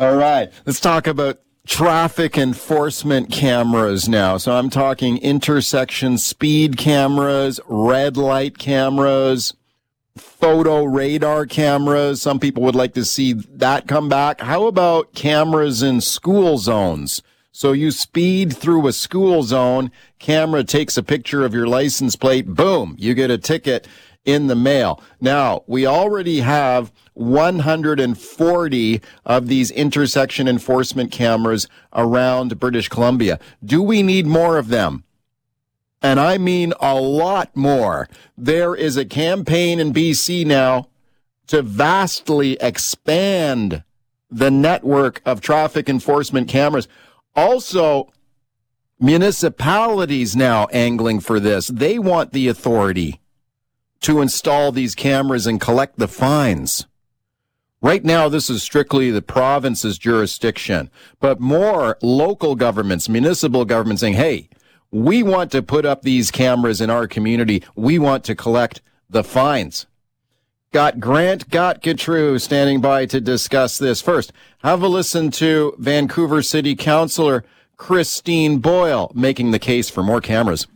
All right, let's talk about traffic enforcement cameras now. So I'm talking intersection speed cameras, red light cameras, photo radar cameras. Some people would like to see that come back. How about cameras in school zones? So you speed through a school zone, camera takes a picture of your license plate, boom, you get a ticket in the mail. Now, we already have 140 of these intersection enforcement cameras around British Columbia. Do we need more of them? And I mean a lot more. There is a campaign in BC now to vastly expand the network of traffic enforcement cameras. Also, municipalities now angling for this. They want the authority to install these cameras and collect the fines. Right now, this is strictly the province's jurisdiction, but more local governments, municipal governments saying, hey, we want to put up these cameras in our community. We want to collect the fines. Got Grant Got Gottgetreu standing by to discuss this. First, have a listen to Vancouver City Councillor Christine Boyle making the case for more cameras.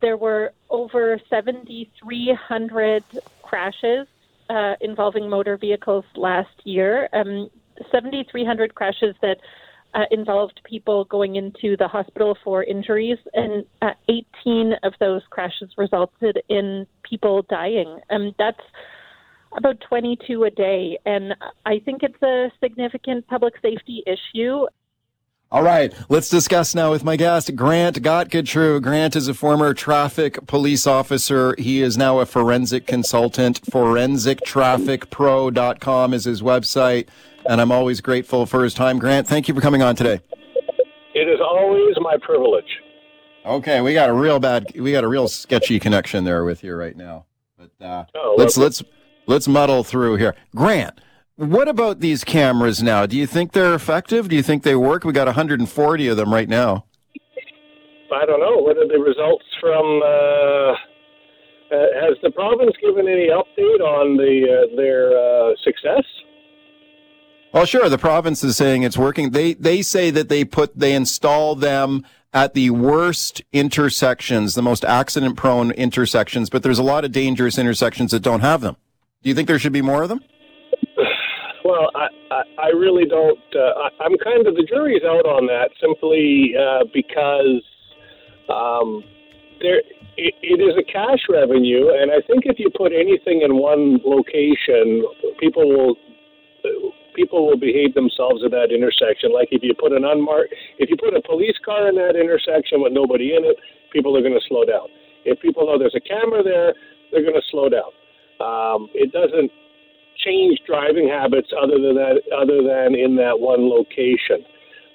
There were over 7,300 crashes uh, involving motor vehicles last year. Um, 7,300 crashes that uh, involved people going into the hospital for injuries, and uh, 18 of those crashes resulted in people dying. Um, that's about 22 a day, and I think it's a significant public safety issue. All right, let's discuss now with my guest, Grant Gottgetreu. Grant is a former traffic police officer. He is now a forensic consultant. ForensicTrafficPro.com is his website, and I'm always grateful for his time. Grant, thank you for coming on today. It is always my privilege. Okay, we got a real bad, we got a real sketchy connection there with you right now. But uh, oh, let's let's let's muddle through here. Grant, what about these cameras now? Do you think they're effective? Do you think they work? We got 140 of them right now. I don't know. What are the results from? Uh, uh, has the province given any update on the uh, their uh, success? Well, sure. The province is saying it's working. They they say that they put they install them at the worst intersections, the most accident prone intersections, but there's a lot of dangerous intersections that don't have them. Do you think there should be more of them? Well, I, I, I really don't. Uh, I, I'm kind of the jury's out on that simply uh, because um, there it, it is a cash revenue, and I think if you put anything in one location, people will people will behave themselves at that intersection. Like if you put an unmarked, if you put a police car in that intersection with nobody in it, people are going to slow down. If people know there's a camera there, they're going to slow down. Um, it doesn't change driving habits other than that, other than in that one location.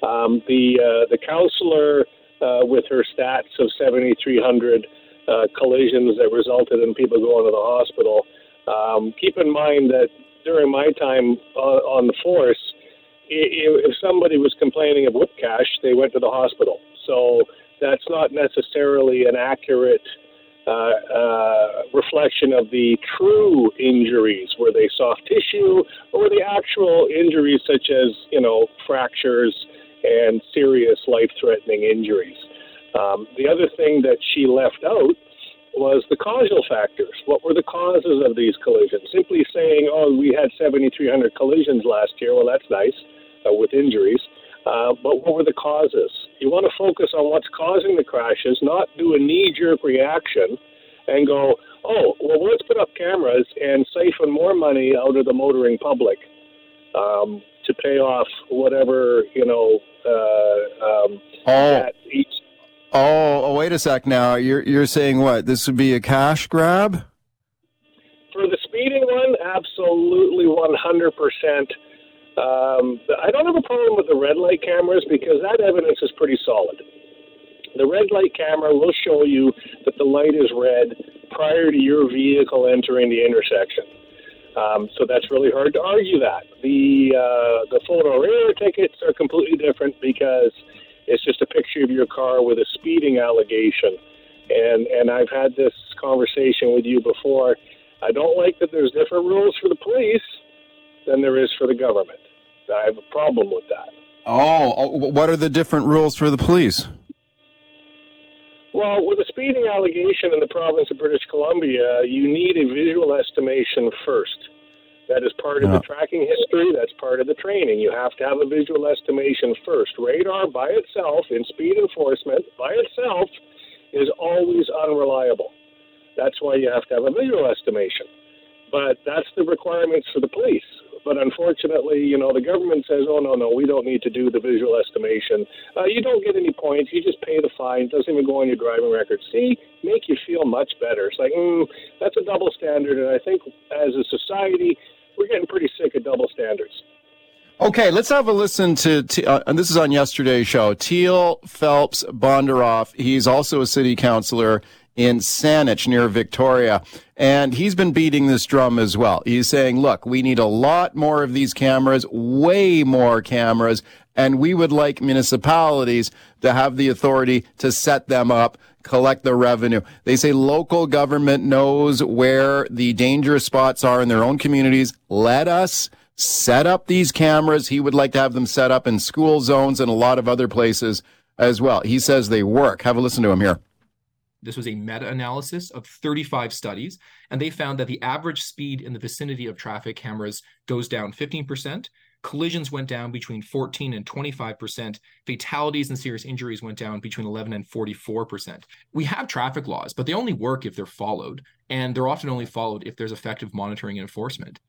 Um, the uh, the counselor uh, with her stats of 7,300 uh, collisions that resulted in people going to the hospital. Um, keep in mind that during my time on, on the force, if somebody was complaining of whiplash, they went to the hospital. So that's not necessarily an accurate uh, uh, reflection of the true injuries. Were they soft tissue, or were they actual injuries such as you know fractures and serious life-threatening injuries? Um, the other thing that she left out was the causal factors. What were the causes of these collisions? Simply saying, "Oh, we had 7,300 collisions last year." Well, that's nice uh, with injuries. Uh, but what were the causes? You want to focus on what's causing the crashes, not do a knee jerk reaction and go, oh, well, let's put up cameras and siphon more money out of the motoring public um, to pay off whatever, you know, uh, um, oh. each. Oh, oh, wait a sec now. You're, you're saying what? This would be a cash grab? For the speeding one, absolutely 100%. Um, I don't have a problem with the red light cameras because that evidence is pretty solid. The red light camera will show you that the light is red prior to your vehicle entering the intersection. Um, so that's really hard to argue that. The uh, the photo radar tickets are completely different because it's just a picture of your car with a speeding allegation. And and I've had this conversation with you before. I don't like that there's different rules for the police than there is for the government. I have a problem with that. Oh, oh, what are the different rules for the police? Well, with a speeding allegation in the province of British Columbia, you need a visual estimation first. That is part of Yeah. the tracking history. That's part of the training. You have to have a visual estimation first. Radar by itself, in speed enforcement, by itself, is always unreliable. That's why you have to have a visual estimation. But that's the requirements for the police. But unfortunately, you know, the government says, oh, no, no, we don't need to do the visual estimation. Uh, you don't get any points. You just pay the fine. It doesn't even go on your driving record. See, make you feel much better. It's like, mm, that's a double standard. And I think as a society, we're getting pretty sick of double standards. Okay, let's have a listen to, T- uh, and this is on yesterday's show. Teal Phelps Bondaroff. He's also a city councilor in Saanich near Victoria. And he's been beating this drum as well. He's saying, look, we need a lot more of these cameras, way more cameras, and we would like municipalities to have the authority to set them up, collect the revenue. They say local government knows where the dangerous spots are in their own communities. Let us set up these cameras. He would like to have them set up in school zones and a lot of other places as well. He says they work. Have a listen to him here. This was a meta analysis of 35 studies, and they found that the average speed in the vicinity of traffic cameras goes down 15%. Collisions went down between 14 and 25%. Fatalities and serious injuries went down between 11 and 44%. We have traffic laws, but they only work if they're followed, and they're often only followed if there's effective monitoring and enforcement.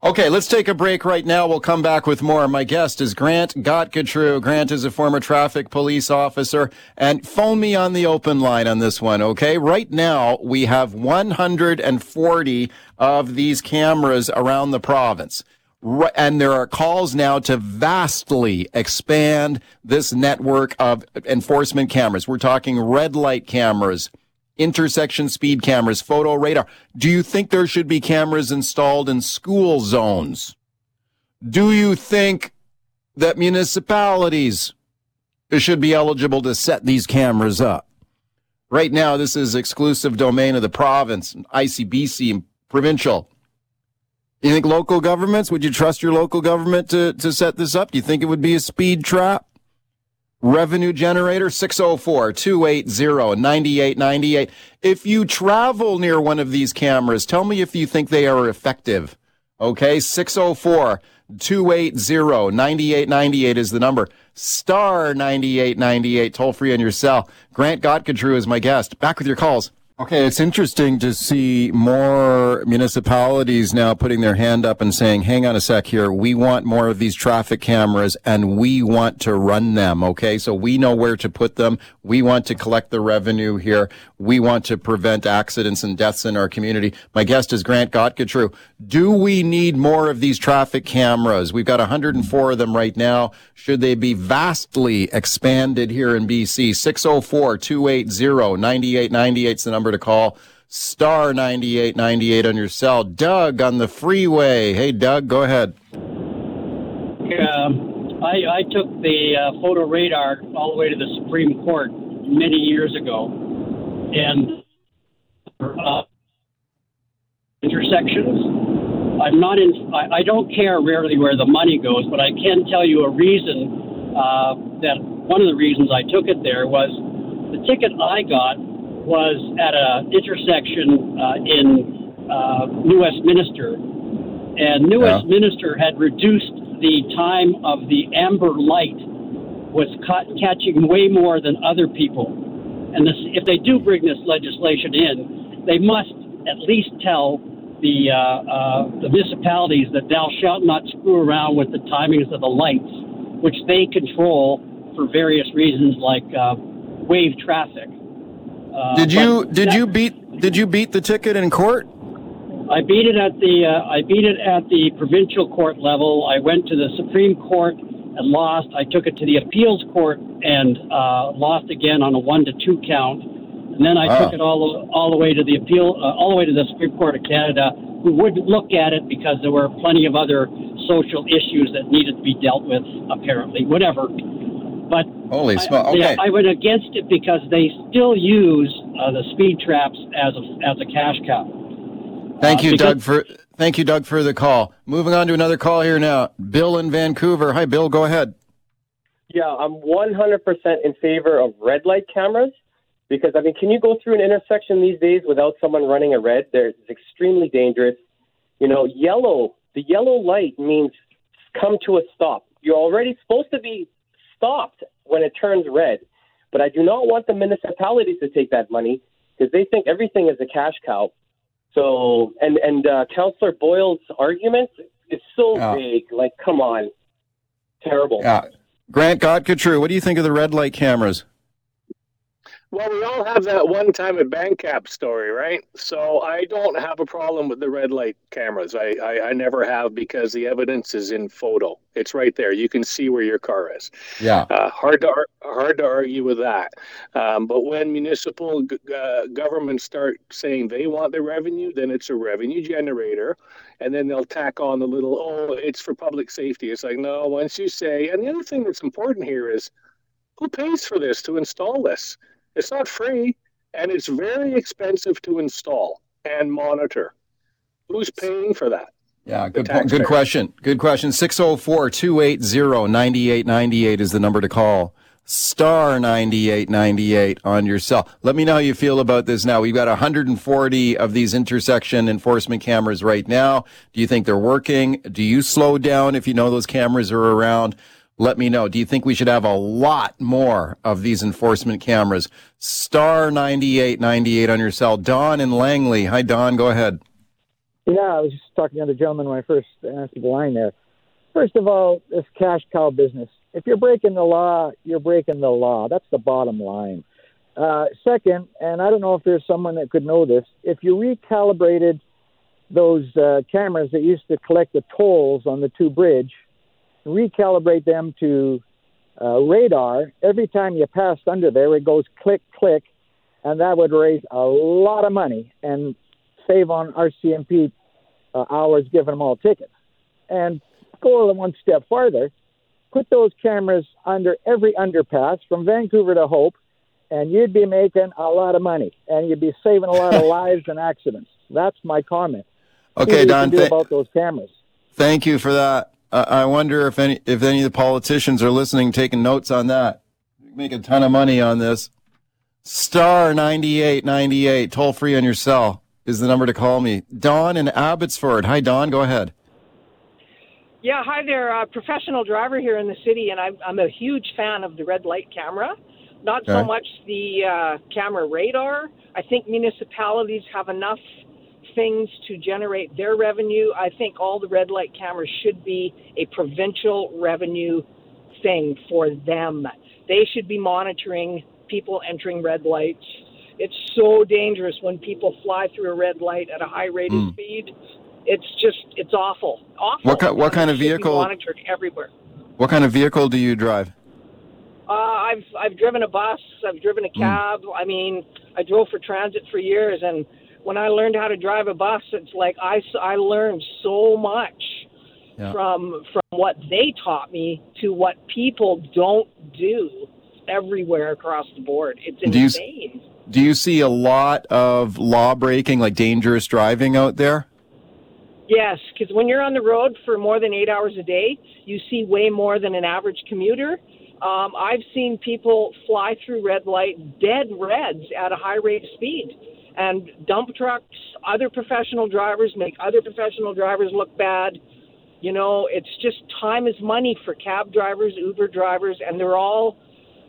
Okay, let's take a break right now. We'll come back with more. My guest is Grant Gottgetreu. Grant is a former traffic police officer and phone me on the open line on this one. Okay. Right now we have 140 of these cameras around the province. And there are calls now to vastly expand this network of enforcement cameras. We're talking red light cameras, intersection speed cameras, photo radar. Do you think there should be cameras installed in school zones? Do you think that municipalities should be eligible to set these cameras up? Right now, this is exclusive domain of the province, ICBC, and provincial. You think local governments, would you trust your local government to, to set this up? Do you think it would be a speed trap? Revenue generator 604 280 9898. If you travel near one of these cameras, tell me if you think they are effective. Okay, 604 280 9898 is the number. Star 9898, toll free on your cell. Grant Gottgetreu is my guest. Back with your calls. Okay, it's interesting to see more municipalities now putting their hand up and saying, hang on a sec here, we want more of these traffic cameras and we want to run them. Okay, so we know where to put them. We want to collect the revenue here. We want to prevent accidents and deaths in our community. My guest is Grant Gottgetreu. Do we need more of these traffic cameras? We've got 104 of them right now. Should they be vastly expanded here in BC? 604 280 9898 is the number to call. Star 9898 on your cell. Doug on the freeway. Hey, Doug, go ahead. Um, I, I took the uh, photo radar all the way to the Supreme Court many years ago, and uh, intersections. I'm not in. I, I don't care rarely where the money goes, but I can tell you a reason uh, that one of the reasons I took it there was the ticket I got was at an intersection uh, in uh, New Westminster, and New Yeah. Westminster had reduced the time of the amber light was ca- catching way more than other people. And this, if they do bring this legislation in, they must at least tell the uh, uh, the municipalities that thou shalt not screw around with the timings of the lights, which they control for various reasons like uh, wave traffic. Uh, Did you did that- you beat did you beat the ticket in court? I beat it at the uh, I beat it at the provincial court level. I went to the Supreme Court and lost. I took it to the appeals court and uh, lost again on a one to two count. And then I Wow. took it all all the way to the appeal uh, all the way to the Supreme Court of Canada, who wouldn't look at it because there were plenty of other social issues that needed to be dealt with. Apparently, whatever. But Holy I- smokes. they- Okay. I went against it because they still use uh, the speed traps as a as a cash cow. Thank Uh, you, because- Doug, for Thank you, Doug, for the call. Moving on to another call here now. Bill in Vancouver. Hi, Bill. Go ahead. Yeah, I'm 100% in favor of red light cameras because, I mean, can you go through an intersection these days without someone running a red? They're, it's extremely dangerous. You know, yellow, the yellow light means come to a stop. You're already supposed to be stopped when it turns red. But I do not want the municipalities to take that money because they think everything is a cash cow. So, and and uh, Councillor Boyle's argument is so Yeah. vague. Like, come on, terrible. Yeah. Grant Gottgetreu, what do you think of the red light cameras? Well, we all have that one time at Bandcap story, right? So I don't have a problem with the red light cameras. I, I, I never have because the evidence is in photo. It's right there. You can see where your car is. Yeah. Uh, hard to hard to argue with that. Um, but when municipal g- uh, governments start saying they want the revenue, then it's a revenue generator, and then they'll tack on the little oh, it's for public safety. It's like no. Once you say, and the other thing that's important here is who pays for this to install this? It's not free, and it's very expensive to install and monitor. Who's paying for that? Yeah, good, good question. Good question. 604 280 9898 is the number to call. Star 9898 on your cell. Let me know how you feel about this now. We've got 140 of these intersection enforcement cameras right now. Do you think they're working? Do you slow down if you know those cameras are around? Let me know. Do you think we should have a lot more of these enforcement cameras? Star 9898 on your cell. Don and Langley. Hi, Don. Go ahead. Yeah, I was just talking to the gentleman when I first answered the line there. First of all, this cash cow business. If you're breaking the law, you're breaking the law. That's the bottom line. Uh, second, and I don't know if there's someone that could know this, if you recalibrated those uh, cameras that used to collect the tolls on the two bridge, recalibrate them to uh, radar, every time you passed under there, it goes click, click, and that would raise a lot of money and save on RCMP uh, hours giving them all tickets. And go one step farther, put those cameras under every underpass from Vancouver to Hope, and you'd be making a lot of money, and you'd be saving a lot of lives and accidents. That's my comment. Okay, Don. do th- about those cameras. Thank you for that. I wonder if any if any of the politicians are listening, taking notes on that. Make a ton of money on this. Star ninety eight ninety eight, toll free on your cell is the number to call me. Don in Abbotsford. Hi, Don. Go ahead. Yeah, hi there. Uh, professional driver here in the city, and I'm, I'm a huge fan of the red light camera. Not so much the uh, camera radar. I think municipalities have enough things to generate their revenue. I think all the red light cameras should be a provincial revenue thing for them. They should be monitoring people entering red lights. It's so dangerous when people fly through a red light at a high rate of speed. It's just, it's awful. Awful. Hmm. What ki- what kind of vehicle- monitored everywhere. What kind of vehicle do you drive? Uh, I've I've driven a bus. I've driven Hmm. a cab. I mean, I drove for transit for years, and when I learned how to drive a bus, it's like I, I learned so much Yeah. from from what they taught me to what people don't do everywhere across the board. It's Do you insane. Do you see a lot of law breaking, like dangerous driving out there? Yes, because when you're on the road for more than eight hours a day, you see way more than an average commuter. Um, I've seen people fly through red light, dead reds at a high rate of speed. And dump trucks, other professional drivers make other professional drivers look bad. You know, it's just time is money for cab drivers, Uber drivers, and they're all,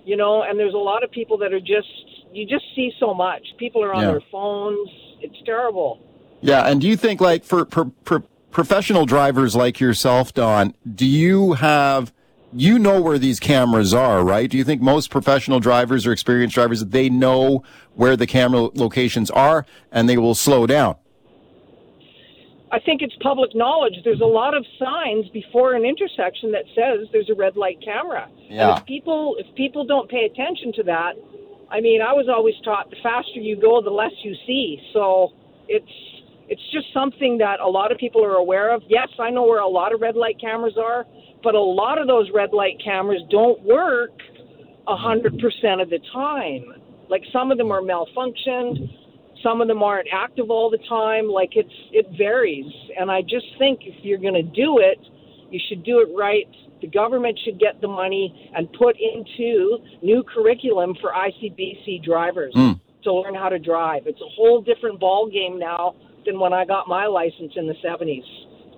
you know, and there's a lot of people that are just, you just see so much. People are on Yeah. their phones. It's terrible. Yeah, and do you think like for, for, for professional drivers like yourself, Don, do you have you know where these cameras are, right? Do you think most professional drivers or experienced drivers they know where the camera locations are and they will slow down? I think it's public knowledge. There's a lot of signs before an intersection that says there's a red light camera. Yeah. And if people if people don't pay attention to that, I mean, I was always taught the faster you go, the less you see. So it's it's just something that a lot of people are aware of. Yes, I know where a lot of red light cameras are, but a lot of those red light cameras don't work a hundred percent of the time. Like some of them are malfunctioned, Some of them aren't active all the time. Like it's it varies, and I just think if you're going to do it, you should do it right. The government should get the money and put into new curriculum for ICBC drivers Mm. to learn how to drive. It's a whole different ball game now than when I got my license in the 70s.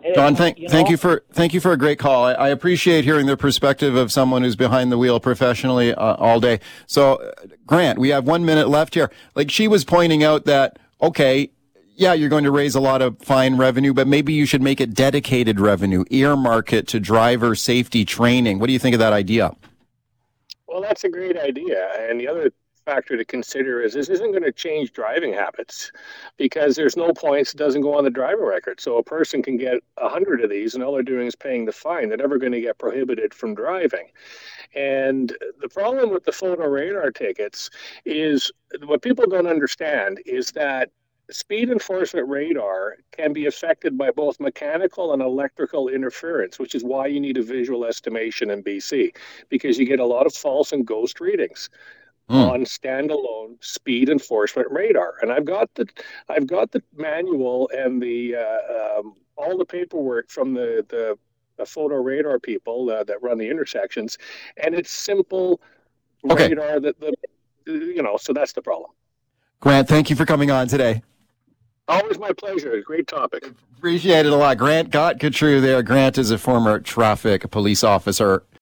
And Don, thank you thank you for thank you for a great call. I, I appreciate hearing the perspective of someone who's behind the wheel professionally uh, all day. So, uh, Grant, we have one minute left here. Like she was pointing out that okay, yeah, you're going to raise a lot of fine revenue, but maybe you should make it dedicated revenue, earmark it to driver safety training. What do you think of that idea? Well, that's a great idea. And the other factor to consider is this isn't going to change driving habits because there's no points, it doesn't go on the driver record. So a person can get a hundred of these and all they're doing is paying the fine. They're never going to get prohibited from driving. And the problem with the photo radar tickets is what people don't understand is that speed enforcement radar can be affected by both mechanical and electrical interference, which is why you need a visual estimation in BC because you get a lot of false and ghost readings Hmm. on standalone speed enforcement radar. And I've got the I've got the manual and the uh, um, all the paperwork from the the, the photo radar people uh, that run the intersections, and it's simple Okay. radar that the you know. So that's the problem. Grant, thank you for coming on today. Always my pleasure. Great topic. Appreciate it a lot. Grant Gottgetreu there. Grant is a former traffic police officer